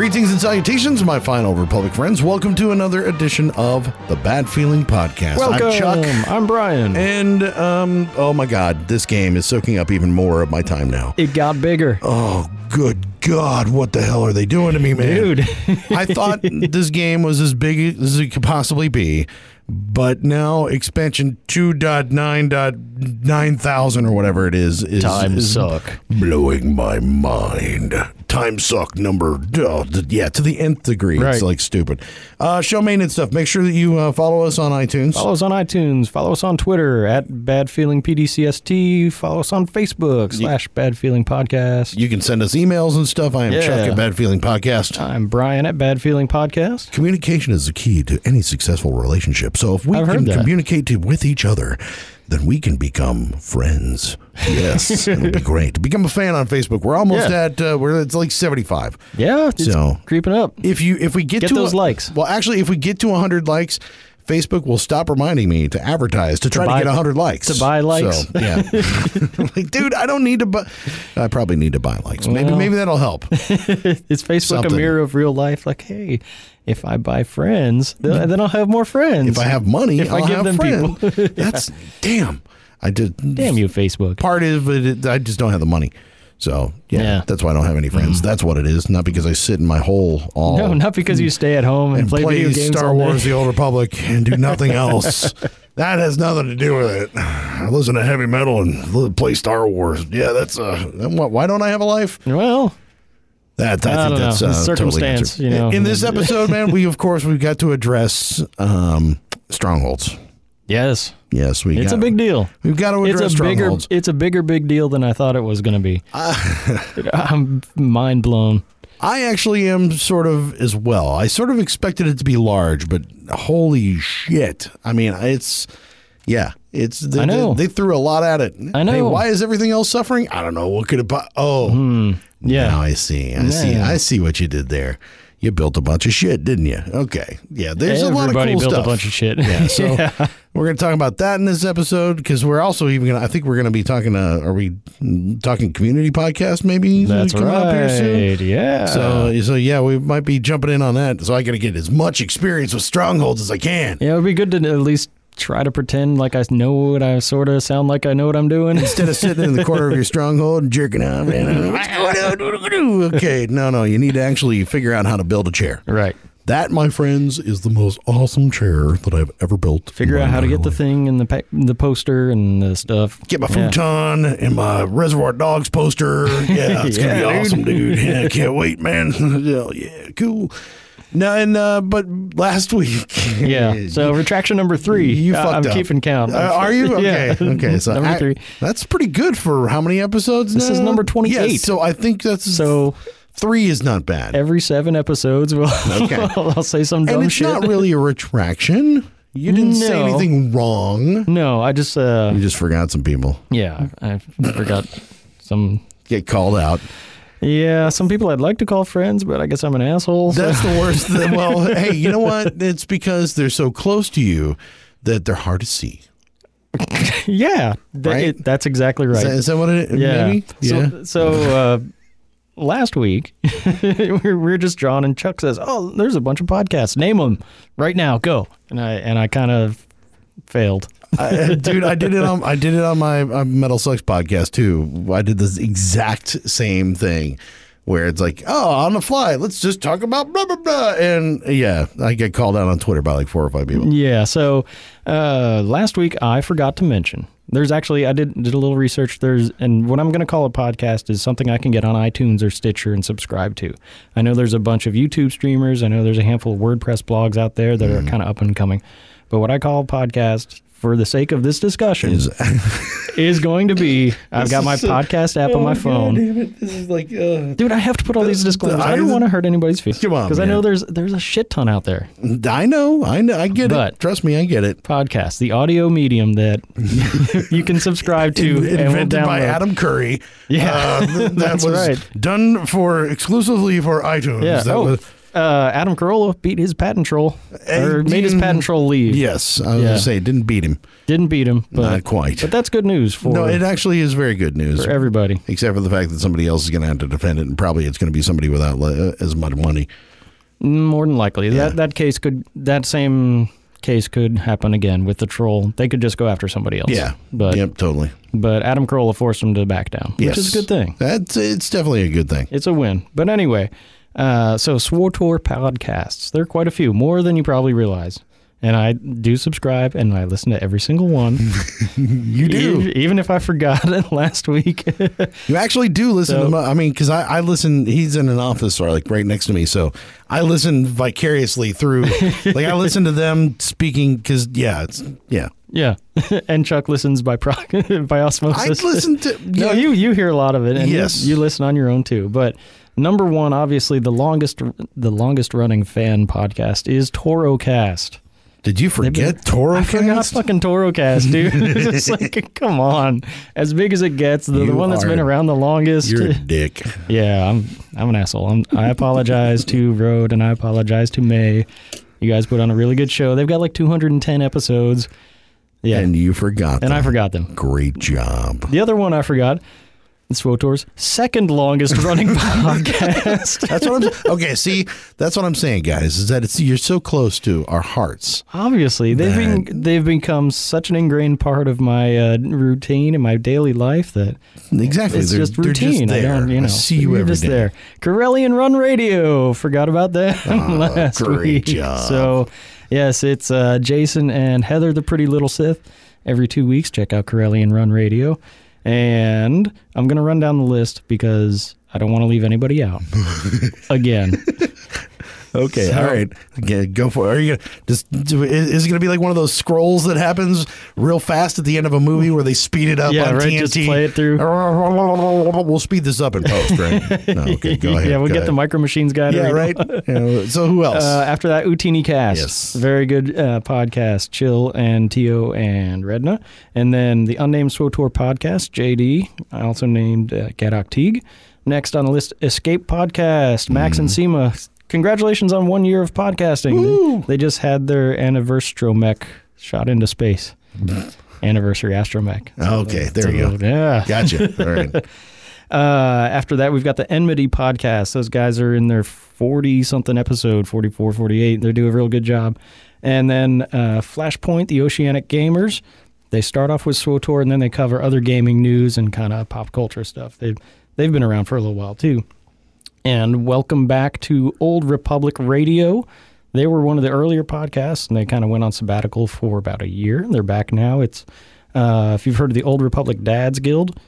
Greetings and salutations, my fine old Republic friends. Welcome to another edition of the Bad Feeling Podcast. Welcome. I'm Chuck. I'm Brian. And, um, oh my God, this game is soaking up even more of my time now. it got bigger. Oh, good God, what the hell are they doing to me, man? Dude. I thought this game was as big as it could possibly be, but now expansion 2.9.9000 or whatever it is is, Time is suck. blowing my mind. Time suck number, oh, yeah, to the nth degree. It's like stupid. Uh, show maintenance stuff. Make sure that you uh, follow us on iTunes. Follow us on iTunes. Follow us on Twitter at BadFeelingPDCST. Follow us on Facebook slash Bad Feeling Podcast. You can send us emails and stuff. I am Yeah. Chuck at Bad Feeling Podcast. I'm Brian at Bad Feeling Podcast. Communication is the key to any successful relationship. So if we I've can communicate to, with each other, then we can become friends. Yes, it would be great. Become a fan on Facebook. We're almost Yeah. at uh, we're it's like seventy five. Yeah, it's So- creeping up. If you if we get, Get to those a- likes. well, actually, if we get to hundred likes. Facebook will stop reminding me to advertise to try to, buy- get 100 likes. to buy likes. So, yeah. like, dude, I don't need to buy. I probably need to buy likes. Maybe Well. maybe that'll help. Is Facebook Something. a mirror of real life? Like, hey, if I buy friends, then, then I'll have more friends. If I have money, If I I'll give have them friends. people. That's damn. I did. Damn you, Facebook. part of it, I just don't have the money. So yeah, Yeah. that's why I don't have any friends. That's what it is. Not because I sit in my hole all No, not because you stay at home and, and play, video games Star. Wars: The Old Republic and do nothing else. that has nothing to do with it. I listen to heavy metal and play Star Wars. Yeah, that's uh. what- Why don't I have a life? Well, That I, I think that's uh, totally circumstance, you know. In this episode, man, we of course we've got to address um, strongholds. Yes, Yes, we. it's got, a big deal. We've got to address It's a bigger, it's a bigger big deal than I thought it was going to be. I'm mind blown. I actually am sort of as well. I sort of expected it to be large, but holy shit! I mean, it's yeah, it's they, I know. they, they threw a lot at it. I know. Hey, why is everything else suffering? I don't know. What could it? po- Oh, Hmm. Yeah. Now I see. I see. I see what you did there. You built a bunch of shit, didn't you? Okay. Yeah. There's a lot of Everybody cool built stuff. a bunch of shit. Yeah, so we're going to talk about that in this episode because we're also even going to, I think we're going to be talking, uh, are we talking community podcast maybe? That's coming up here soon? Yeah. So, so yeah, we might be jumping in on that. So I got to get as much experience with strongholds as I can. yeah, it would be good to at least try to pretend like I know what I sort of sound like I know what I'm doing. Instead of sitting in the corner of your stronghold and jerking off, man, what's going on? Okay, no, no, you need to actually figure out how to build a chair. right. That, my friends, is the most awesome chair that I've ever built. Figure out how to get the thing and the pa- the poster and the stuff. Get my Yeah. futon and my Reservoir Dogs poster. Yeah, it's gonna be dude. awesome, dude. Yeah, I can't wait, man. Hell yeah, cool. No, and uh, but last week, Yeah. So retraction number three. You Uh, fucked I'm up. keeping count. Uh, are you okay? Yeah. Okay, so number I- three. That's pretty good for how many episodes? This is number 28. Yes, so I think that's So three is not bad, every seven episodes, we'll Okay. I'll say some dumb and it's shit. not really a retraction. You didn't say anything wrong. no, I just uh, You just forgot some people yeah, I forgot some. get called out. Yeah, some people I'd like to call friends, but I guess I'm an asshole. so- That's the worst. thing. well, hey, you know what? It's because they're so close to you that they're hard to see. yeah, th- Right? it- that's exactly Is right. that, is that what it? yeah. Maybe. So, so uh, last week we were we were just drawing, and Chuck says, "Oh, there's a bunch of podcasts. Name them right now. Go." And I and I kind of failed. I, dude, I did it on I did it on my uh, Metal Sucks podcast too. I did this exact same thing where it's like, oh, on the fly, let's just talk about blah blah blah, and yeah, I get called out on Twitter by like four or five people. Yeah. So uh, last week I forgot to mention. There's actually I did did a little research. There's and what I'm going to call a podcast is something I can get on iTunes or Stitcher and subscribe to. I know there's a bunch of YouTube streamers. I know there's a handful of WordPress blogs out there that are kind of up and coming. But what I call a podcast, for the sake of this discussion, Is- is going to be I've got my podcast app Oh, on my phone. This is like, uh, Dude, I have to put all these disclaimers. I I- don't want to hurt anybody's feelings. Come on, because I know there's there's a shit ton out there. I know, I know, I get But- it. Trust me, I get it. Podcast, the audio medium that you can subscribe to and will Invented by. Adam Curry. Yeah, Uh, th- that that's was right. done for exclusively for iTunes. Yeah. That oh, was- uh, Adam Carolla beat his patent troll uh, or And made his patent troll leave. yes, I was Yeah. gonna say didn't beat him. Didn't beat him, but Not quite. But that's good news for No, it actually is very good news. for everybody. Except for the fact that somebody else is going to have to defend it, and probably it's going to be somebody without le- uh, as much money. Mm, more than likely, that that case could that same case could happen again with the troll. They could just go after somebody else. Yeah. but yep, totally. but Adam Carolla forced him to back down, which Yes. is a good thing. That's it's definitely a good thing. It's a win. But anyway, uh, so SWOTOR podcasts. There are quite a few, more than you probably realize. And I do subscribe and I listen to every single one. You do. E- Even if I forgot it last week. You actually do listen So- to. My, I mean, because I, I listen. He's in an office or like right next to me, so I listen vicariously through. like I listen to them speaking because yeah, it's yeah. yeah. and Chuck listens by pro- by osmosis. I listen to. No, you you hear a lot of it, and you- Yes. you, listen on your own too. But number one, obviously, the longest the longest running fan podcast is Toro Cast. Did you forget Toro? I forgot fucking Toro Cast, dude. it's like, come on, as big as it gets, the, the one that's been around the longest. You're a dick. Yeah, I'm I'm an asshole. I'm, I apologize to Road and I apologize to May. You guys put on a really good show. They've got like 210 episodes. Yeah, And and, you forgot. them. And I forgot them. Great job. The other one I forgot. It's Swotor's second longest running podcast. That's what I'm. Okay, see, that's what I'm saying, guys. Is that it's you're so close to our hearts. Obviously, they've That- been they've become such an ingrained part of my uh, routine and my daily life that Exactly. it's they're, just routine. just. I don't, you know, see you every just day. there. Corellian Run Radio. Forgot about that last great week. job. So, yes, it's uh, Jason and Heather, the Pretty Little Sith. Every two weeks, check out Corellian Run Radio, and I'm gonna run down the list because I don't want to leave anybody out. Again, Okay, So- all right. Okay, go for it. Are you gonna just? Is it going to be like one of those scrolls that happens real fast at the end of a movie where they speed it up Yeah, on right, TNT? just play it through. We'll speed this up in post, right? No, okay, go ahead. yeah, we'll go get the ahead. Micro Machines guy. Yeah, right. Yeah, so who else? Uh, after that, Utini Cast. Yes. Very good uh, podcast. Chill and Tio and Redna. And then the Unnamed SWOTOR podcast, JD. I also named uh, Gadok Teague. Next on the list, Escape Podcast, Max and Mm-hmm. Sema. Congratulations on one year of podcasting. They just had their anniversary mech shot into space. Anniversary astromech. okay, there you go. Yeah. Gotcha. All right. Uh, after that, we've got the Enmity podcast. Those guys are in their 40 something episode, 44, 48. They do a real good job. And then uh, Flashpoint, the Oceanic Gamers. They start off with SWOTOR and then they cover other gaming news and kind of pop culture stuff. They've, they've been around for a little while too. And welcome back to Old Republic Radio. They were one of the earlier podcasts and they kind of went on sabbatical for about a year. And they're back now. It's, uh, if you've heard of the Old Republic Dads Guild,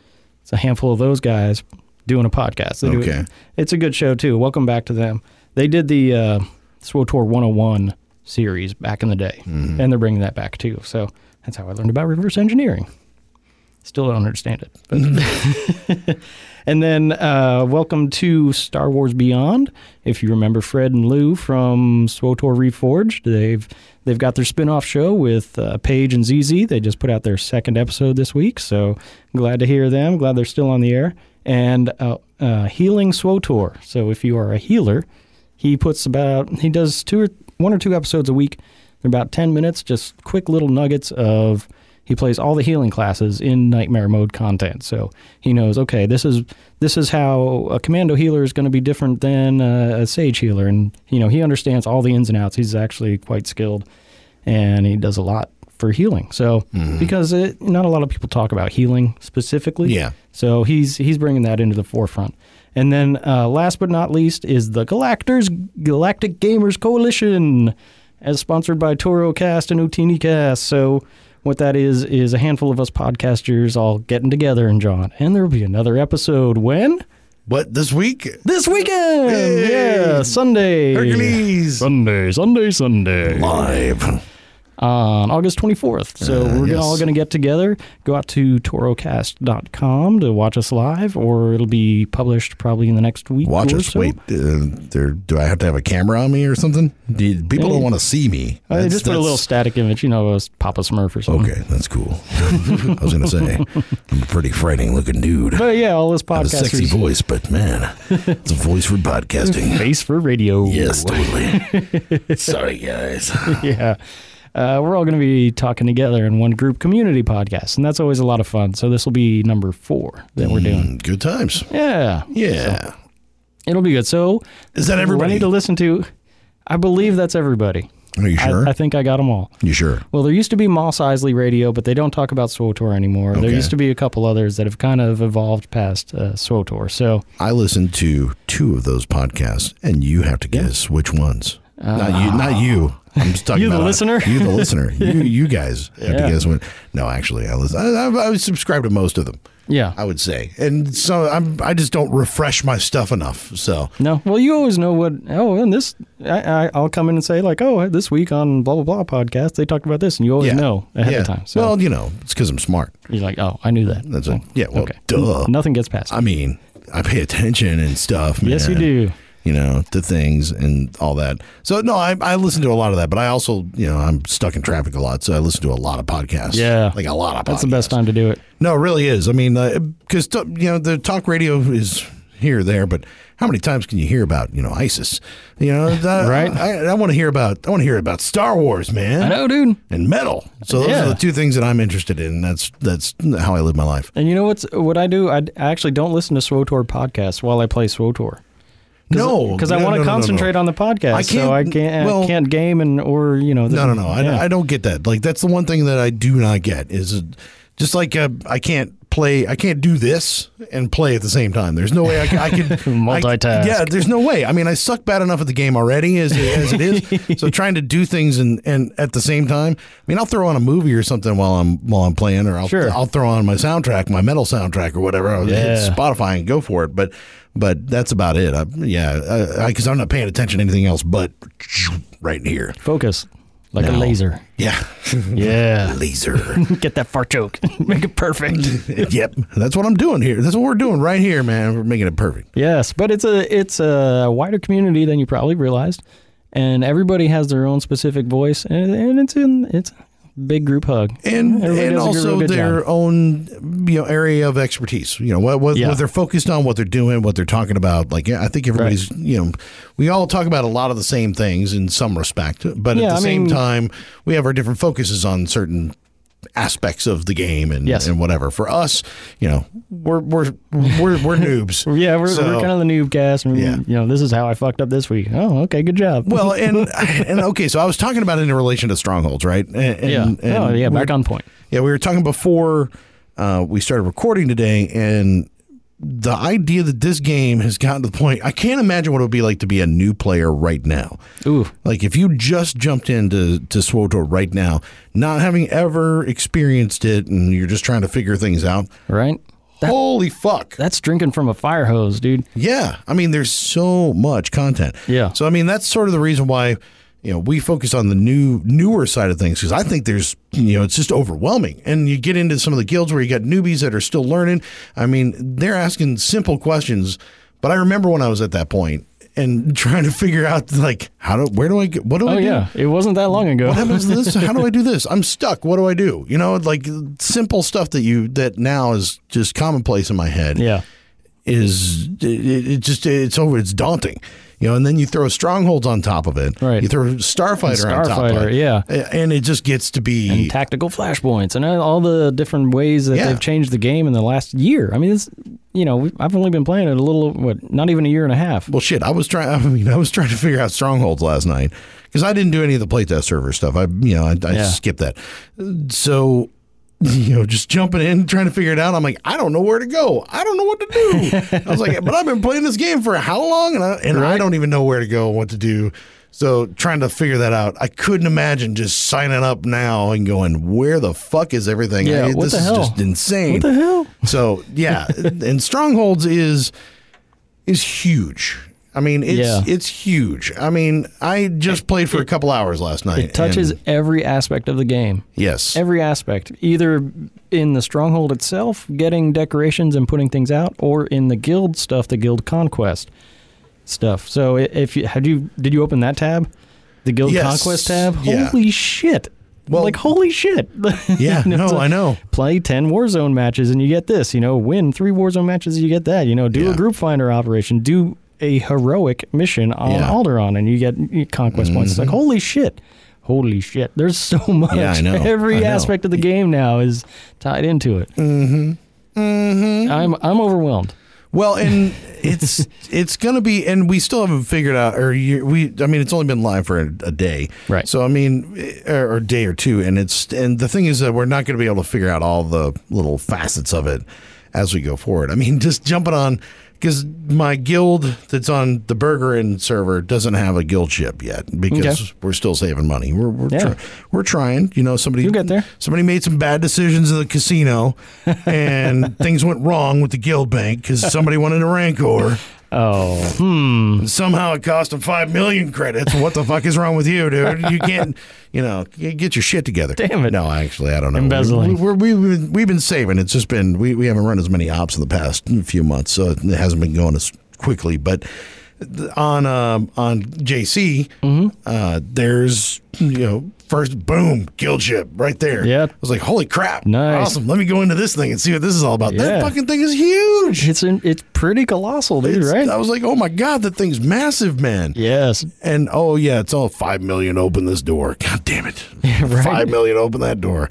it's a handful of those guys doing a podcast. They it- Okay. it's a good show too. Welcome back to them. They did the uh, SWOTOR 101 series back in the day, Mm-hmm. and they're bringing that back too. So that's how I learned about reverse engineering. Still don't understand it. And then uh, welcome to Star Wars Beyond. If you remember Fred and Lou from SWOTOR Reforged, they've they've got their spin-off show with uh, Paige and ZZ. They just put out their second episode this week, so glad to hear them. Glad they're still on the air. And uh, uh, Healing SWOTOR. So if you are a healer, he puts about he does two or one or two episodes a week. They're about ten minutes, just quick little nuggets of he plays all the healing classes in nightmare mode content. So he knows, okay, this is this is how a commando healer is going to be different than a, a sage healer, and you know he understands all the ins and outs. He's actually quite skilled, and he does a lot for healing. So because it, not a lot of people talk about healing specifically, Yeah. so he's he's bringing that into the forefront. And then uh, last but not least is the Galactors Galactic Gamers Coalition, as sponsored by Toro Cast and Utini Cast. So what that is is a handful of us podcasters all getting together and John. And there will be another episode when What this week? this weekend. Hey! Yeah, Sunday. Hercules Sunday, Sunday, Sunday. live. On August 24th. So Uh, we're yes. all going to get together, go out to torocast.com to watch us live, or it'll be published probably in the next week. Watch us. so. Wait, uh. Do I have to have a camera on me or something? Do people don't want to see me. Uh, That's- just put a little static image, you know, as Papa Smurf or something. Okay, that's cool. I was gonna say I'm a pretty frightening looking dude. But yeah, all this a sexy voice, but man, it's a voice for podcasting. face for radio. Yes, totally. Sorry, guys. yeah. Uh, we're all going to be talking together in one group community podcast, and that's always a lot of fun. So this will be number four that we're doing. Mm, Good times. Yeah, Yeah. it'll be good. So Is that I everybody? need to listen to. I believe that's everybody. Are you sure? I, I think I got them all. you sure? Well, there used to be Mos Eisley Radio, but they don't talk about SWOTOR anymore. There used to be a couple others that have kind of evolved past uh, SWOTOR. So I listened to two of those podcasts, and you have to guess which ones. not you. Not you. I'm just talking You, the about listener? You, the listener. You, you guys have Yeah. to guess when. No, actually, I listen. I, I, I subscribe to most of them. yeah, I would say, and so I'm. I just don't refresh my stuff enough. So No, well, you always know what. Oh, and this, I, I, I'll come in and say like, oh, this week on blah blah blah podcast, they talked about this, and you always yeah, know ahead yeah. of time. So well, you know, it's because I'm smart. you're like, oh, I knew that. That's a yeah. Well, okay. duh. Nothing gets past. I mean, I pay attention and stuff. yes, you man. do. You know, to things and all that. So no, I, I listen to a lot of that, but I also, you know, I'm stuck in traffic a lot, so I listen to a lot of podcasts. Yeah. like a lot of. That's the best time to do it. No, it really is. I mean, uh, because you know, the talk radio is here or there, but how many times can you hear about you know ISIS? You know, that- Right. I, I want to hear about. I want to hear about Star Wars, man. I know, dude. And metal. So those Yeah. are the two things that I'm interested in. That's that's how I live my life. And you know what's what I do? I, I actually don't listen to SWOTOR podcasts while I play SWOTOR. No, because I want to no, no, no, no. concentrate on the podcast. I so I can't- can't well- I can't game and or you know. No, no, no. I, yeah. I don't get that. Like that's the one thing that I do not get is just like uh, I can't play. I can't do this and play at the same time. There's no way I could Multitask. I- yeah, there's no way. I mean, I suck bad enough at the game already as as it is. so trying to do things and and at the same time. I mean, I'll throw on a movie or something while I'm while I'm playing, or I'll Sure. I'll throw on my soundtrack, my metal soundtrack or whatever. I'll hit Yeah. Spotify and go for it. But but that's about it. I, yeah, because I'm not paying attention to anything else but right here. focus like a laser. Yeah. Yeah, Laser. get that fart joke, make it perfect. yep. That's what I'm doing here. That's what we're doing right here, man. We're making it perfect. Yes, but it's a it's a wider community than you probably realized, and everybody has their own specific voice, and, and it's in it's big group hug. And Everybody and does a good- also their job. own you know area of expertise. You know what what, Yeah. what they're focused on, what they're doing, what they're talking about. Like I think everybody's you know we all talk about a lot of the same things in some respect, but Yeah, at the I same mean- time we have our different focuses on certain aspects of the game and Yes. and whatever. For us, you know, we're we're we're, we're noobs. Yeah, we're, So- we're kind of the noob cast, and Yeah. you know this is how I fucked up this week. Oh, okay, good job. Well, and and okay, so I was talking about it in relation to strongholds, right? And, and, yeah, and oh yeah, we back on point. Yeah, we were talking before uh, we started recording today, and the idea that this game has gotten to the point, I can't imagine what it would be like to be a new player right now. Ooh, Like if you just jumped into to SWOTOR right now, not having ever experienced it, and you're just trying to figure things out. right? Holy fuck! That's drinking from a fire hose, dude. Yeah, I mean, there's so much content. Yeah. So I mean, that's sort of the reason why you know we focus on the new newer side of things because I think there's you know it's just overwhelming, and you get into some of the guilds where you got newbies that are still learning. I mean, they're asking simple questions, but I remember when I was at that point and trying to figure out like how do where do I get what do I Oh do? yeah, it wasn't that long ago. What happens to this? How do I do this? I'm stuck. What do I do? You know, like simple stuff that you that now is just commonplace in my head yeah, is it, it just it's over it's daunting you know and then you throw strongholds on top of it Right. you throw starfighter, on top of Starfighter, it yeah. And it just gets to be and tactical flashpoints and all the different ways that Yeah. they've changed the game in the last year. I mean, it's you know, I've only been playing it a little, what, not even a year and a half. well shit i was trying i mean i was trying to figure out strongholds last night because i didn't do any of the playtest server stuff i you know i, I Yeah. skipped that so you know, just jumping in, trying to figure it out. I'm like, I don't know where to go. I don't know what to do. I was like, but I've been playing this game for how long, and I, and I don't even know where to go, and what to do. So trying to figure that out, I couldn't imagine just signing up now and going, where the fuck is everything? Yeah, I- what this the is hell? just insane. What the hell? So yeah, and Strongholds is is huge. I mean, it's Yeah. it's huge. I mean, I just played for a couple hours last night. It touches every aspect of the game. yes. Every aspect, either in the stronghold itself, getting decorations and putting things out, or in the guild stuff, the guild conquest stuff. So, if you had you did you open that tab, the guild Yes. conquest tab? Yeah. Holy shit! Well- like holy shit! yeah, no, I know. Play ten Warzone matches and you get this. You know, win three Warzone matches, you get that. You know, do Yeah. a group finder operation, do a heroic mission on Yeah. Mm-hmm. Alderaan, and you get conquest points. It's like holy shit. Holy shit! There's so much. Yeah, I know. Every I know. aspect of the game now is tied into it. Mm-hmm. Mm-hmm. I'm I'm overwhelmed. Well, and it's it's gonna be, and we still haven't figured out, or you, we, I mean, it's only been live for a, a day, Right. So I mean, eh, or, or a day or two, and it's and the thing is that we're not going to be able to figure out all the little facets of it as we go forward. I mean, just jumping on because my guild that's on the Bergeren server doesn't have a guild ship yet because Okay. we're still saving money. We're we're, Yeah. try- we're trying. You know, somebody You'll get there. Somebody made some bad decisions in the casino, and things went wrong with the guild bank because somebody wanted a rancor. Oh, hmm. Somehow it cost him five million credits. What the fuck is wrong with you, dude? You can't, you know, get your shit together. Damn it. No, actually, I don't know. Embezzling. We, we, we've been, we've been saving. It's just been we, we haven't run as many ops in the past few months, so it hasn't been going as quickly. But on um, on JC, Mm-hmm. uh, there's you know first boom guild ship right there. Yeah. I was like, holy crap, Nice. awesome. Let me go into this thing and see what this is all about. Yeah. That fucking thing is huge. It's in, it's pretty colossal, dude. It's- right? I was like, oh my god, that thing's massive, man. yes. And oh yeah, it's all five million. Open this door. God damn it, right. five million. Open that door.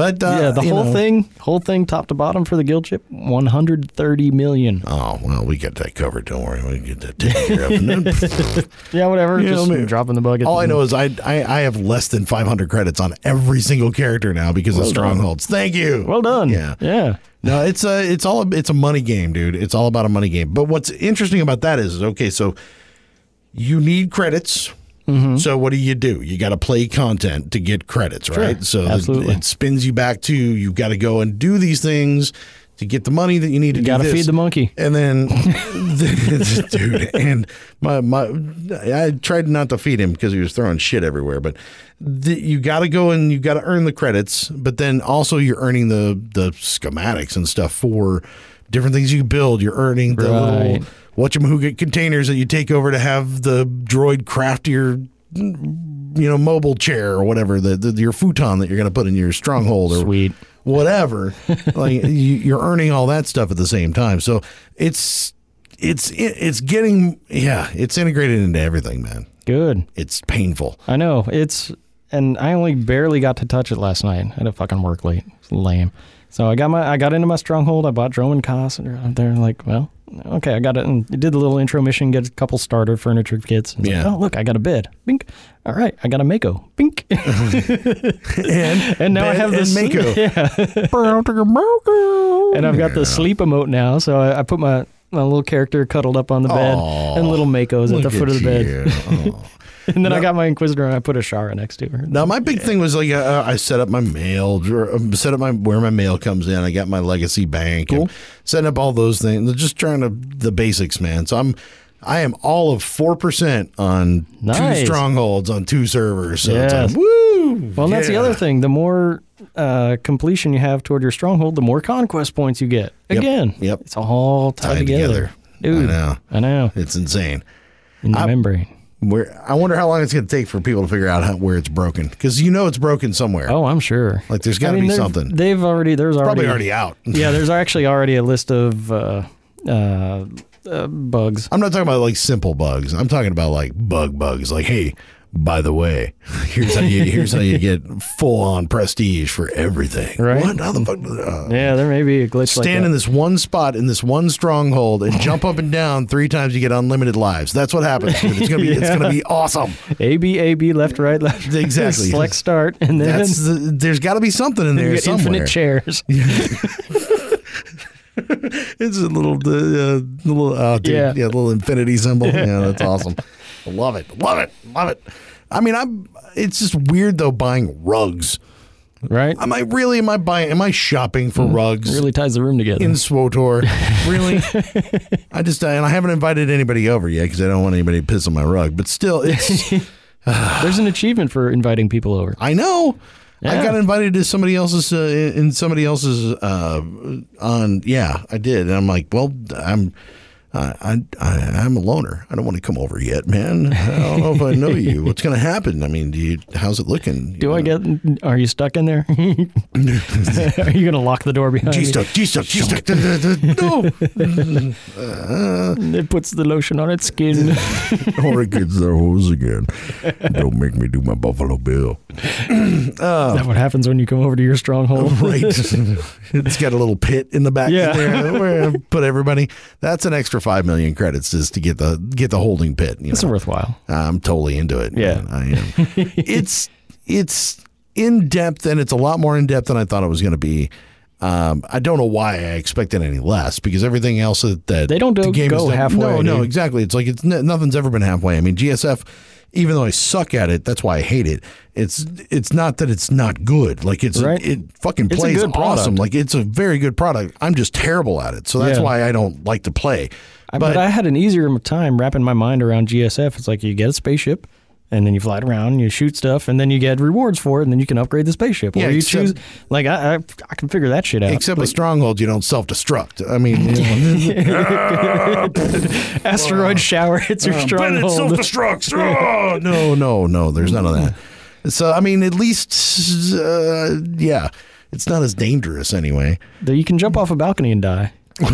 But uh, yeah, the whole know- thing, whole thing, top to bottom for the guild ship, one hundred thirty million. Oh well, we got that covered. Don't worry, we get that taken care of. Yeah, whatever. You know, just I mean, dropping the bucket. all I know is I, I I have less than five hundred credits on every single character now because of done. strongholds. Thank you. Well done. Yeah. Yeah. No, it's a it's all a, it's a money game, dude. It's all about a money game. But what's interesting about that is okay, so you need credits. Mm-hmm. So what do you do? You got to play content to get credits, right? So Absolutely. it spins you back to you've got to go and do these things to get the money that you need to You do got to this. feed the monkey. And then, dude, and my my, I tried not to feed him because he was throwing shit everywhere. But the, you got to go and you got to earn the credits. But then also you're earning the the schematics and stuff for different things you build. You're earning the Right. little whatchamahooga containers that you take over to have the droid craft your you know mobile chair or whatever the, the your futon that you're going to put in your stronghold or Sweet. whatever. like you, you're earning all that stuff at the same time. So it's it's it's getting yeah, it's integrated into everything, man. Good. It's painful. I know it's, and I only barely got to touch it last night. I had to fucking work late. It's lame. So I got my, I got into my stronghold. I bought Dromund Kaas, and they're like, well, okay, I got it. And did the little intro mission, get a couple starter furniture kits. It's like, Yeah. oh look, I got a bed. Bink. All right, I got a Mako. Bink. And and now I have this. Mako. Yeah. And I've got the sleep emote now, so I, I put my my little character cuddled up on the bed, Aw, and little Makos at the foot of the bed. And then I got my Inquisitor, and I put Ashara next to her. Now my big thing was like uh, I set up my mail, um, set up my where my mail comes in. I got my legacy bank, Cool. and setting up all those things. Just trying to the basics, man. So I'm. I am all of four percent on Nice. two strongholds on two servers. So Yes. it's like, woo! Well, and that's the yeah. other thing. The more uh, completion you have toward your stronghold, the more conquest points you get. Yep, Again, yep. it's all tied, Tied together. together. Dude, I know. I know. It's insane. In the I- membrane. Where I wonder how long it's going to take for people to figure out how, where it's broken because you know it's broken somewhere. Oh, I'm sure. Like, there's gotta mean, be something. They've already. There's already, Probably already. already out. yeah, there's actually already a list of uh, uh, uh, bugs. I'm not talking about like simple bugs. I'm talking about like bug bugs. Like, hey, by the way, here's how you here's how you get full on prestige for everything. Right. What? How the fuck? Uh, Yeah, there may be a glitch Stand like in this one spot in this one stronghold and jump up and down three times. You get unlimited lives. That's what happens. It's gonna be it's gonna be awesome. A B A B left right left. Exactly. Select start and then That's the, there's got to be something in there somewhere. infinite chairs. It's a little, the uh, little, oh, dude, Yeah. yeah. little infinity symbol. Yeah, that's awesome. Love it, love it, love it. I mean, I'm. It's just weird though buying rugs. right? Am I really? Am I buying? Am I shopping for rugs? Really ties the room together. in SWOTOR. Really? I just and I haven't invited anybody over yet because I don't want anybody to piss on my rug. But still, it's There's an achievement for inviting people over. I know. I got invited to somebody else's uh, in somebody else's uh, on. Yeah, I did. And I'm like, well, I'm. I, I, I- I'm a loner. I don't want to come over yet, man. I don't know if I know you. What's going to happen? I mean, do you, how's it looking? Do I get? Are you stuck in there? are you going to lock the door behind G you? stuck, G stuck, G stuck. No, It puts the lotion on its skin. or it gets their hose again. Don't make me do my Buffalo Bill. Is that what happens when you come over to your stronghold? Right. it's got a little pit in the back Yeah. there where I put everybody. That's an extra five million credits just to get the get the holding pit. You It's know? worthwhile. I'm totally into it. Yeah. man. I am. it's it's in depth and it's a lot more in depth than I thought it was going to be. Um, I don't know why I expected any less because everything else that, that They don't do, the game go is halfway, No, no, exactly. It's like it's nothing's ever been halfway. I mean, GSF, even though I suck at it, that's why I hate it. It's it's not that it's not good. Like it's Right. it fucking It's plays awesome. Like it's a very good product. I'm just terrible at it, so that's Yeah. why I don't like to play. I- but, I had an easier time wrapping my mind around GSF. It's like you get a spaceship, and then you fly it around, and you shoot stuff, and then you get rewards for it, and then you can upgrade the spaceship. Yeah, or you except- choose. Like I, I, I can figure that shit out. Except with stronghold, you don't self destruct. I mean, asteroid shower hits your stronghold. self-destructs. Oh, no, no, no. There's none of that. So, I mean, at least, uh, yeah, it's not as dangerous anyway. You can jump off a balcony and die.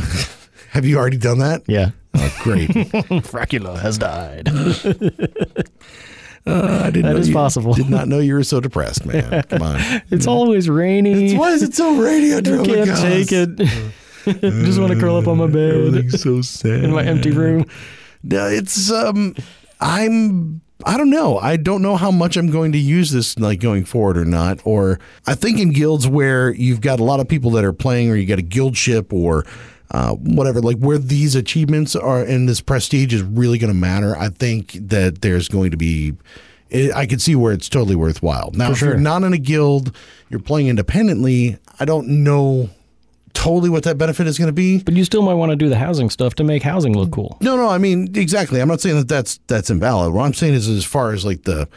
Have you already done that? Yeah. Oh, great. Fracula has died. Uh, I didn't That know is you- possible. Did not know you were so depressed, man. Come on. It's always rainy. Why is it so radio I can't take it. Just want to curl up on my bed Everything's so sad in my empty room. No, it's um, I'm. I don't know. I don't know how much I'm going to use this like going forward or not. Or I think in guilds where you've got a lot of people that are playing, or you got a guild ship, or uh, whatever, like where these achievements are and this prestige is really going to matter. I think that there's going to be. It, I can see where it's totally worthwhile. Now, if sure. you're not in a guild, you're playing independently. I don't know totally what that benefit is going to be. But you still might want to do the housing stuff to make housing look cool. No, no, I mean exactly. I'm not saying that that's that's invalid. What I'm saying is as far as like the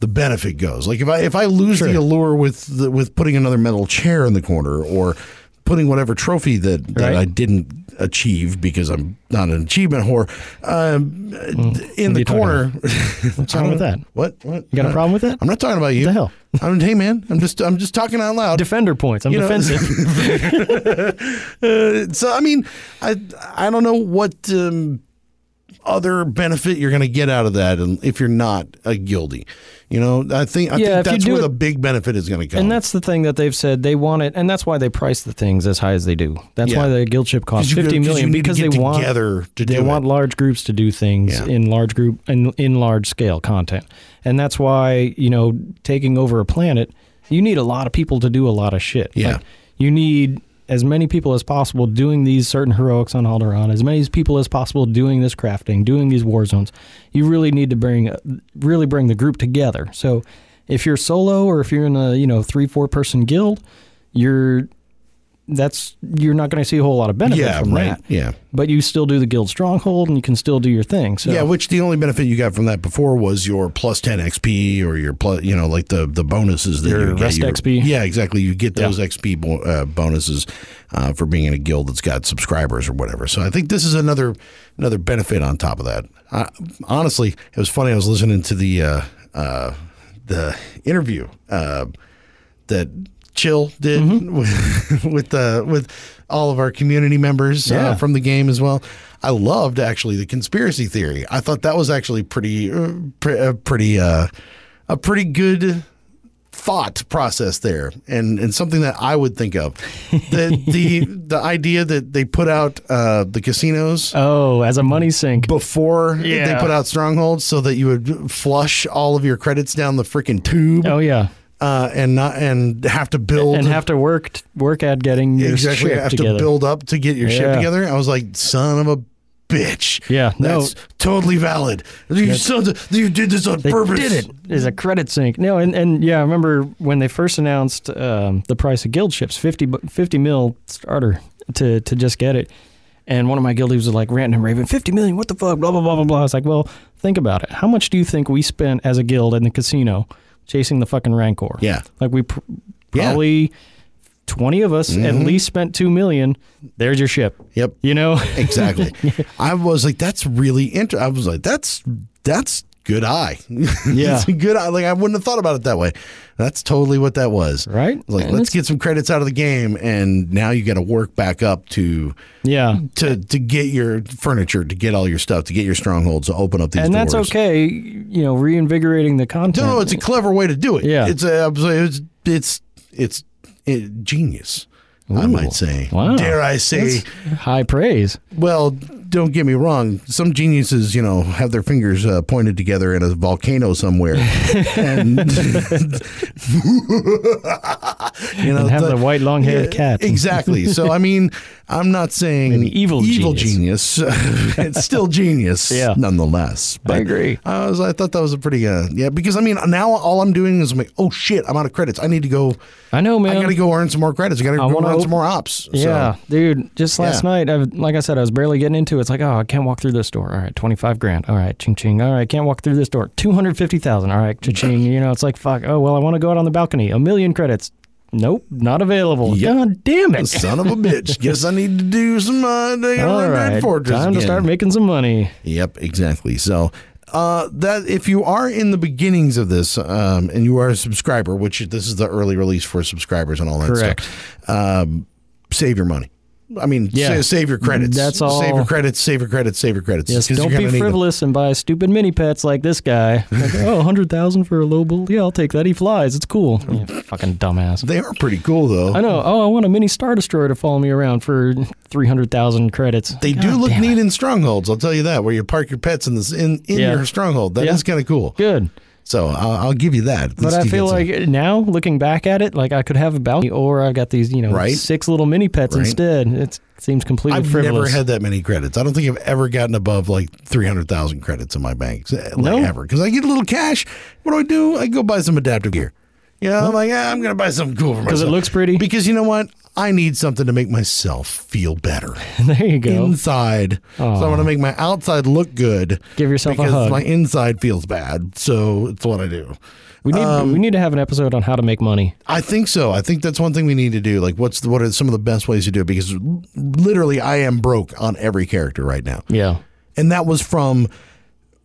the benefit goes. Like if I if I lose the allure with the, with putting another metal chair in the corner or putting whatever trophy that, that Right. I didn't achieve because I'm not an achievement whore um, in the corner. What's wrong with that? What? What? You got a problem with that? I'm not talking about you. the hell? I'm, hey man, I'm just I'm just talking out loud. Defender points. I'm You defensive. Uh, so I mean, I I don't know what um, other benefit you're going to get out of that, and if you're not a guildie, you know, I think I Yeah, think that's where it- the big benefit is going to come. and that's the thing that they've said they want it, and that's why they price the things as high as they do. That's Yeah. why the guild ship costs go- fifty 'cause million you need to because they want together to they want it. large groups to do things Yeah. in large group and in large scale content, and that's why you know taking over a planet, you need a lot of people to do a lot of shit. Yeah. Like, you need as many people as possible doing these certain heroics on Alderaan, as many people as possible doing this crafting, doing these war zones. You really need to bring really bring the group together. So if you're solo or if you're in a you know three four person guild, you're that's you're not going to see a whole lot of benefit yeah, from right. that. Yeah, But you still do the guild stronghold and you can still do your thing. So yeah. Which the only benefit you got from that before was your plus ten XP or your plus, you know, like the the bonuses that Your you get. rest your- XP. Yeah, exactly. You get Yeah. those XP bo- uh, bonuses uh, for being in a guild that's got subscribers or whatever. So I think this is another another benefit on top of that. Honestly, it was funny. I was listening to the uh, uh, the interview uh, that Chill did Mm-hmm. with with, uh, with all of our community members uh, from the game as well. I loved actually the conspiracy theory. I thought that was actually pretty uh, pre- uh, pretty uh, a pretty good thought process there and and something that I would think of the the the idea that they put out uh, the casinos Oh, as a money sink. before they put out strongholds so that you would flush all of your credits down the freaking tube Oh yeah. Uh, and not and have to build And have to work work at getting your exactly have together. to build up to get your ship together. I was like, son of a bitch. Yeah, no. that's totally valid. You sons of- you did this on They purpose. did it. Is a credit sink. No, and, and yeah, I remember when they first announced um, the price of guild ships, 50, 50 mil starter to to just get it. And one of my guildies was like ranting and raving, 50 million, what the fuck, blah, blah, blah, blah, blah. I was like, well, think about it. How much do you think we spent as a guild in the casino chasing the fucking Rancor? Yeah. Like we pr- Yeah. probably 20 of us at mm-hmm. least spent 2 million. There's your ship. Yep. You know? Exactly. I was like, that's really interesting. I was like, that's that's good eye. Yeah. it's a good eye. Like I wouldn't have thought about it that way. That's totally what that was. Right? Like, And let's get some credits out of the game, and now you got to work back up to yeah. to to get your furniture, to get all your stuff, to get your strongholds, to open up these And that's doors. okay, you know, reinvigorating the content. No, no, it's a clever way to do it. Yeah. it's a, it's it's it's it, genius. I might say. Wow. Dare I say? high praise. Well, don't get me wrong. Some geniuses, you know, have their fingers uh, pointed together in a volcano somewhere, and you know, And have the white long-haired Yeah, cat. Exactly. So, I mean, I'm not saying An evil evil genius. genius. it's still genius, Yeah. nonetheless. I agree. I was, I thought that was a pretty, uh, yeah, because I mean, now all I'm doing is I'm like, oh shit, I'm out of credits. I need to go. I know, man. I got to go earn some more credits. I got to I go run op- some more ops. Yeah, So, dude. Just last Yeah. night, I, like I said, I was barely getting into it. It's like, oh, I can't walk through this door. All right, twenty five grand. All right, ching ching. All right, I can't walk through this door. Two hundred fifty thousand. All right, ching ching. You know, it's like fuck. Oh well, I want to go out on the balcony. A million credits. Nope, not available. Yep. God damn it. son of a bitch. Guess I need to do some. Uh, All Fortress time to start making some money. Yep, exactly. So uh, that if you are in the beginnings of this um, and you are a subscriber, which this is the early release for subscribers and all that Correct. stuff, um, save your money. I mean, Yeah. sa- save your credits. That's all. Save your credits. Save your credits. Save your credits. Yes, 'Cause don't be gonna need them. frivolous and buy stupid mini pets like this guy. Like, oh, 100,000 for a Lobel? Yeah, I'll take that. He flies. It's cool. Yeah, fucking dumbass. They are pretty cool though. I know. Oh, I want a mini Star Destroyer to follow me around for 300,000 credits. They do look damn it. neat in strongholds. I'll tell you that. Where you park your pets in this in, in Yeah. your stronghold, that is Yeah. kind of cool. Good. So I'll, I'll give you that. But I feel get some- like now, looking back at it, like I could have a balcony or I've got these, you know, Right. six little mini pets Right. instead. It seems completely I've frivolous. never had that many credits. I don't think I've ever gotten above like three hundred thousand credits in my bank, eh, like No? ever. Because I get a little cash. What do I do? I go buy some adaptive gear. Yeah, I'm like, yeah, I'm gonna buy something cool for myself 'Cause it looks pretty? Because you know what? I need something to make myself feel better there you go. inside. So I want to make my outside look good. Give yourself a because hug. my inside feels bad. So it's what I do. we need um, we need to have an episode on how to make money. I think so. I think that's one thing we need to do. Like, what's the, what are some of the best ways to do it? Because literally, I am broke on every character right now. Yeah. and that was from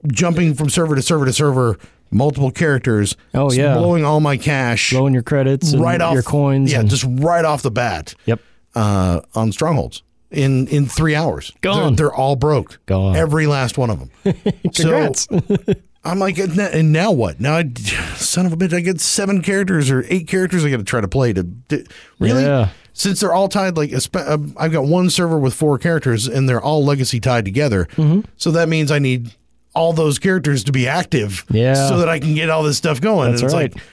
jumping from server to server to server, multiple characters. Oh, yeah. blowing all my cash Blowing your credits and right off your coins. Yeah, and- just right off the bat. Yep. Uh, on strongholds in in three hours. Gone. They're, they're all broke. Gone. Every last one of them. Congrats. So I'm like, and now- what? Now, I, son of a bitch, I get seven characters or eight characters I got to try to play to, to really. Yeah. Since they're all tied, like uh, I've got one server with four characters, and they're all legacy tied together. Mm-hmm. So that means I need all those characters to be active, Yeah. so that I can get all this stuff going. That's and it's right. like,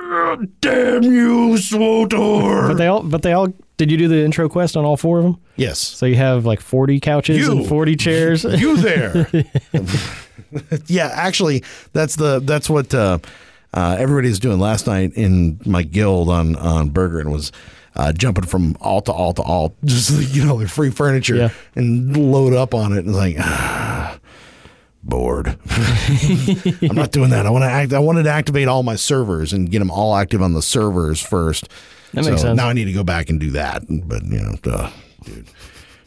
"Ah, damn you, Swotor! But they all but they all did you do the intro quest on all four of them? yes, So you have like 40 couches You. and 40 chairs. you there. yeah, actually, that's the that's what uh, uh, everybody's doing last night in my guild on on Bergeren was. Uh, jumping from alt to alt to alt, just you know, their free furniture Yeah. and load up on it, and it's like, ah, bored. I'm not doing that. I want to act. I wanted to activate all my servers and get them all active on the servers first. That makes so sense. Now I need to go back and do that. But you know, uh, dude,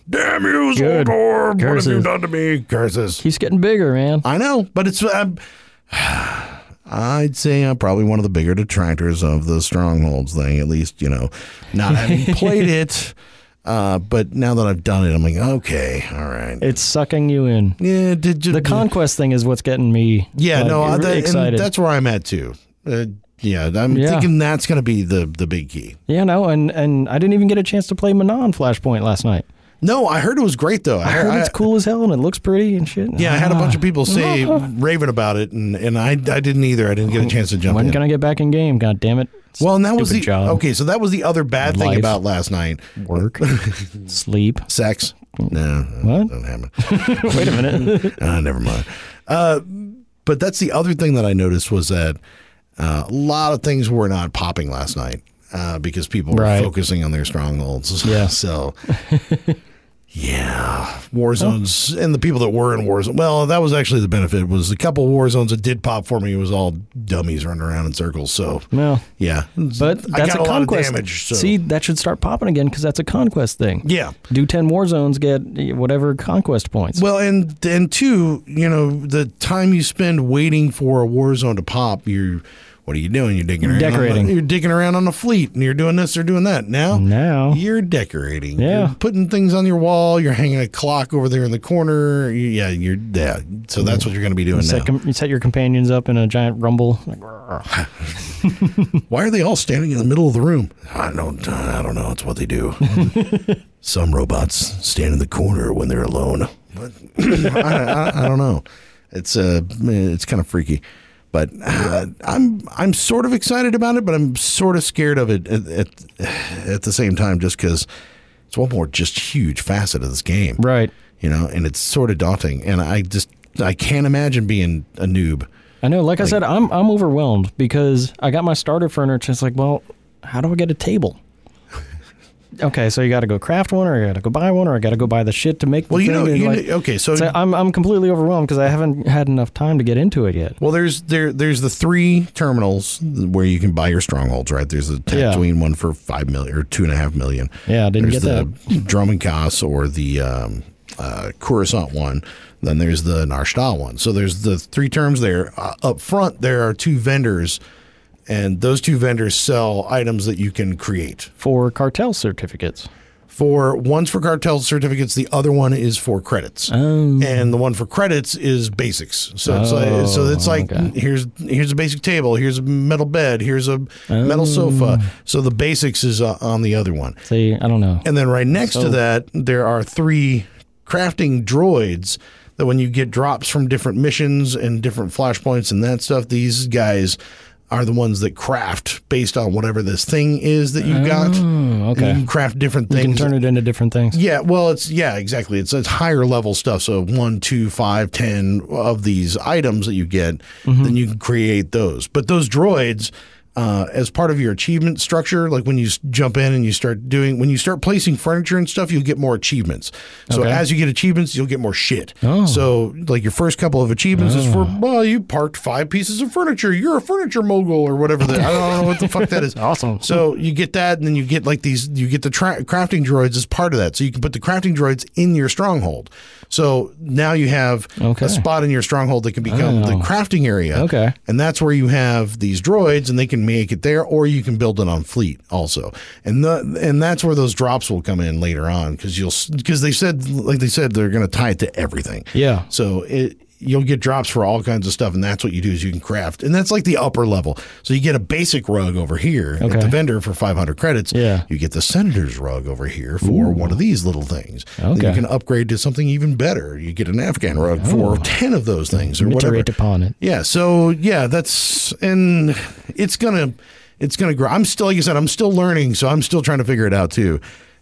damn you, Good. Zoldor! What have you done to me? Curses. Keeps getting bigger, man. I know, but it's. I'm, I'd say I'm probably one of the bigger detractors of the strongholds thing. At least you know, not having played it. Uh, but now that I've done it, I'm like, okay, all right. It's sucking you in. Yeah, did you, The conquest thing is what's getting me Yeah, like, no, I- that, excited. that's where I'm at too. Uh, yeah, I'm Yeah. thinking that's going to be the the big key. yeah, no, and and I didn't even get a chance to play Manaan Flashpoint last night. No, I heard it was great though. I heard it's cool as hell and it looks pretty and shit. Yeah, I had a bunch of Ah. people say raving about it, and, and I I didn't either. I didn't get a chance to jump When in. can I get back in game? God damn it. well, and that was the job. okay. So that was the other bad thing Life. about last night. Work, sleep. Sex. No, What? Don't happen. Wait a minute. uh, never mind. Uh, but that's the other thing that I noticed was that uh, a lot of things were not popping last night uh, because people were Right. focusing on their strongholds. Yeah. So. Yeah, war zones and the people that were in war zones. Well, that was actually the benefit. Was a couple war zones that did pop for me. It was all dummies running around in circles. So well, yeah, but that's a a conquest. damage. So. See, that should start popping again because that's a conquest thing. yeah, Do ten war zones get eh, whatever conquest points? Well, and and two, you know, the time you spend waiting for a war zone to pop, you're what are you doing? You're digging around. on the- Decorating. you're digging around on the fleet, and you're doing this or doing that. Now, Now. you're decorating. Yeah. You're putting things on your wall. You're hanging a clock over there in the corner. You- Yeah, you're yeah. So that's what you're going to be doing You set, com- you set your companions up in a giant rumble. Like, Why are they all standing in the middle of the room? I don't. I don't know. It's what they do. Some robots stand in the corner when they're alone. But I, I, I don't know. It's uh, it's kind of freaky. But uh, I'm I'm sort of excited about it, but I'm sort of scared of it at at, at the same time, just because it's one more just huge facet of this game, right. you know, and it's sort of daunting. And I just I can't imagine being a noob. I know. Like, I said, I'm I'm overwhelmed because I got my starter furniture. It's like, well, how do I get a table? Okay, so you got to go craft one, or you got to go buy one, or I got to go buy the shit to make. The Well, you know, you like, know okay, so so I'm I'm completely overwhelmed because I haven't had enough time to get into it yet. Well, there's there there's the three terminals where you can buy your strongholds, right? There's the Yeah. Tatooine one for five million or two and a half million. Yeah, I didn't there's get the Dromund Kaas or the um, uh, Coruscant one. Then there's the Nar Shaddaa one. So there's the three terms there. Uh, up front, there are two vendors, and those two vendors sell items that you can create. for cartel certificates. For one's for cartel certificates, the other one is for credits, Oh. and the one for credits is basics. So it's like so it's like okay. here's here's a basic table, here's a metal bed, here's a metal sofa. So the basics is uh, on the other one, See, I don't know. and then right next to that there are three crafting droids that when you get drops from different missions and different flashpoints and that stuff, these guys are the ones that craft based on whatever this thing is that you've got. Oh, okay. You craft different things. You can turn it into different things. Yeah, well, it's yeah, exactly. It's it's higher level stuff. So one, two, five, ten of these items that you get, Mm-hmm. then you can create those. But those droids, uh, as part of your achievement structure, like when you jump in and you start doing, when you start placing furniture and stuff, you'll get more achievements. So Okay. as you get achievements, you'll get more shit. Oh. So like your first couple of achievements is for well, you parked five pieces of furniture. You're a furniture mogul or whatever. That, I don't know what the fuck that is. Awesome. So you get that, and then you get like these. You get the tra- crafting droids as part of that. So you can put the crafting droids in your stronghold. So now you have Okay. a spot in your stronghold that can become the Oh. crafting area. Okay. and that's where you have these droids, and they can make it there, or you can build it on fleet also. And the and that's where those drops will come in later on because you'll because they said like they said they're going to tie it to everything. Yeah. So it you'll get drops for all kinds of stuff, and that's what you do is you can craft, and that's like the upper level. So you get a basic rug over here at the vendor for 500 credits. Yeah. You get the senator's rug over here for one of these little things. Then Okay. you can upgrade to something even better. You get an Afghan rug for 10 of those things or whatever. Upon it. Yeah. So yeah, that's and it's gonna it's gonna grow. I'm still like you said, I'm still learning, so I'm still trying to figure it out too.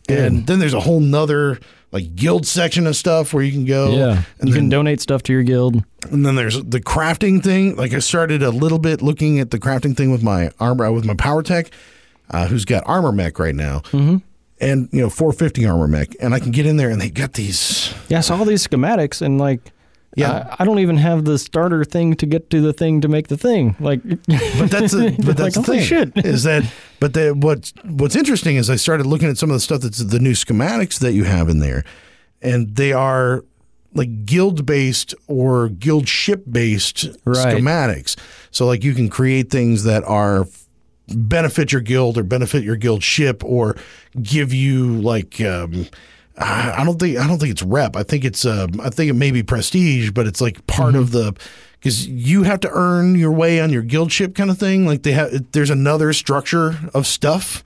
And then there's a whole nother like guild section of stuff where you can go. Yeah. And you then, can donate stuff to your guild. and then there's the crafting thing. Like I started a little bit looking at the crafting thing with my armor with my power tech, uh, who's got armor mech right now. Mm-hmm. And you know, 450 armor mech, and I can get in there, and they got these. Yeah, I saw these schematics and like Yeah. I, I don't even have the starter thing to get to the thing to make the thing. Like But that's the, but that's Like, the thing shit. is that. But the, what's what's interesting is I started looking at some of the stuff that's the new schematics that you have in there, and they are like guild based or guild ship based Right. schematics. So like you can create things that are benefit your guild or benefit your guild ship or give you like um I don't think I don't think it's rep. I think it's um I think it may be prestige, but it's like part of the because you have to earn your way on your guild ship kind of thing. Like they have there's another structure of stuff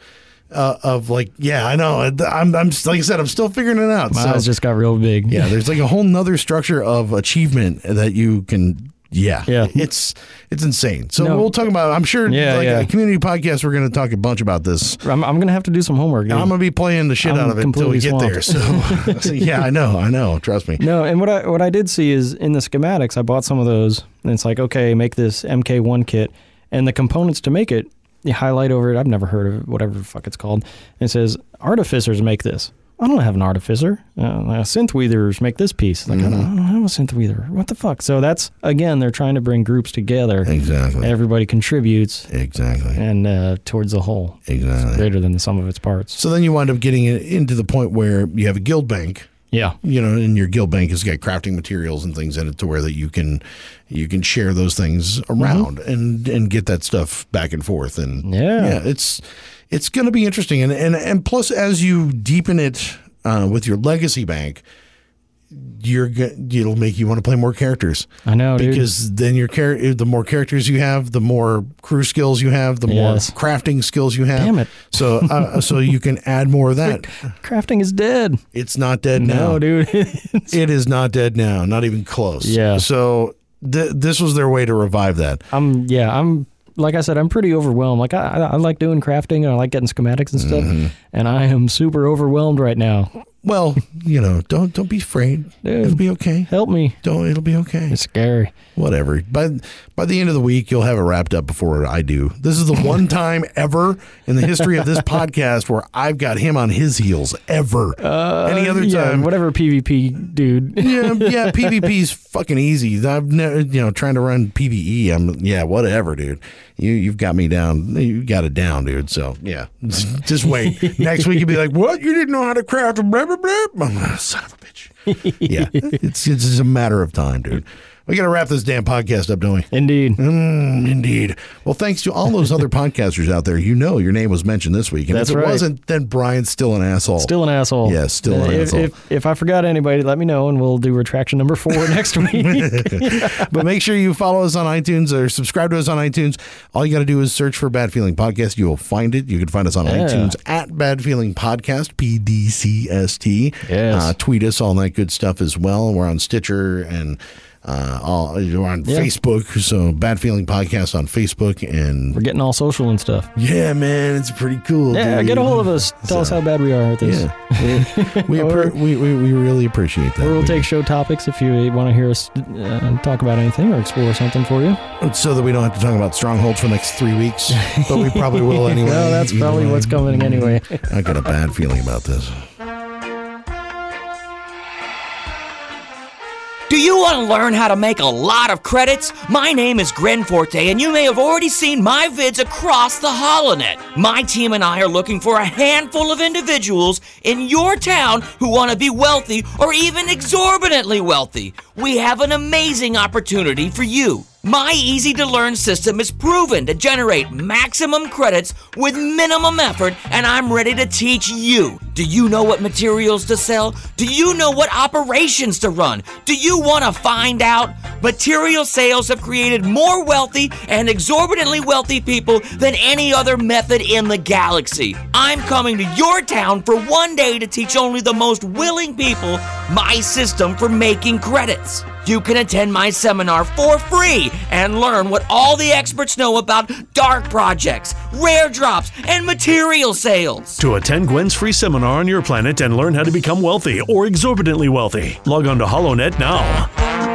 uh, of like yeah I know I'm I'm like I said I'm still figuring it out. my So- eyes just got real big. yeah, there's like a whole nother structure of achievement that you can yeah, Yeah. it's it's insane. So No. we'll talk about. I'm sure, Yeah, like yeah. a community podcast, we're going to talk a bunch about this. I'm, I'm gonna have to do some homework. I'm going to be playing the shit I'm out of it until we get there. So, so, yeah, I know, I know. Trust me. No, and what I what I did see is in the schematics, I bought some of those, and it's like, okay, make this MK1 kit, and the components to make it, you highlight over it. I've never heard of it, whatever the fuck it's called. And it says artificers make this. I don't have an artificer. Uh, synth weavers make this piece. Like I, don't, I don't have a synth weaver. What the fuck? So that's again, they're trying to bring groups together. Exactly. Everybody contributes, Exactly. and uh, towards the whole, Exactly. greater than the sum of its parts. So then you wind up getting it into the point where you have a guild bank Yeah. you know, and your guild bank has got crafting materials and things in it to where that you can you can share those things around and and get that stuff back and forth and Yeah. it's it's going to be interesting and and and plus as you deepen it uh, with your legacy bank you're it'll make you want to play more characters I know, dude. because then your char- the more characters you have, the more crew skills you have, the Yes. more crafting skills you have. Damn it. So uh, so you can add more of that. Crafting is dead. It's not dead now. Dude. It is not dead now, not even close. Yeah. So th- this was their way to revive that. I'm yeah, I'm like I said, I'm pretty overwhelmed. Like I, I, like doing crafting and I like getting schematics and stuff, Mm-hmm. and I am super overwhelmed right now. Well, you know, don't don't be afraid. Dude. It'll be okay. Help me! Don't. It'll be okay. It's scary. Whatever. By by the end of the week, you'll have it wrapped up before I do. This is the one time ever in the history of this podcast where I've got him on his heels ever. Any other Uh, yeah, time, whatever PvP, dude. yeah, yeah, PvP's fucking easy. I've never, you know, trying to run PvE. I'm, yeah, whatever, dude. You, you've got me down. You got it down, dude. So yeah, just wait. Next week you'll be like, what? You didn't know how to craft a blah blah blah. Son of a bitch. yeah, it's it's just a matter of time, dude. We got to wrap this damn podcast up, don't we? Indeed. Mm, indeed. Well, thanks to all those other podcasters out there. You know your name was mentioned this week. And That's if it right. wasn't, then Brian's still an asshole. Still an asshole. Yeah, still an if, asshole. If, if I forgot anybody, let me know, and we'll do retraction number four next week. but make sure you follow us on iTunes or subscribe to us on iTunes. All you got to do is search for Bad Feeling Podcast. You will find it. You can find us on Yeah. iTunes at Bad Feeling Podcast, PDCST. Yes. Uh, tweet us, all that good stuff as well. We're on Stitcher and uh, all, we're on Yeah. Facebook. So Bad Feeling Podcast on Facebook. And We're getting all social and stuff. yeah, man, it's pretty cool. Yeah, dude. get a hold of us. Tell us how bad we are at this. Yeah. we, we, Or- we, we, we really appreciate that. Or we'll We- take show topics if you want to hear us uh, talk about anything or explore something for you. so that we don't have to talk about strongholds for the next three weeks. But we probably will anyway. No, that's probably way. what's coming anyway. I got a bad feeling about this. You want to learn how to make a lot of credits? My name is Gren Forte, and you may have already seen my vids across the HoloNet. My team and I are looking for a handful of individuals in your town who want to be wealthy or even exorbitantly wealthy. We have an amazing opportunity for you. My easy to learn system is proven to generate maximum credits with minimum effort, and I'm ready to teach you. Do you know what materials to sell? Do you know what operations to run? Do you want to find out? Material sales have created more wealthy and exorbitantly wealthy people than any other method in the galaxy. I'm coming to your town for one day to teach only the most willing people my system for making credits. You can attend my seminar for free and learn what all the experts know about dark projects, rare drops, and material sales. To attend Gwen's free seminar on your planet and learn how to become wealthy or exorbitantly wealthy, log on to HoloNet now.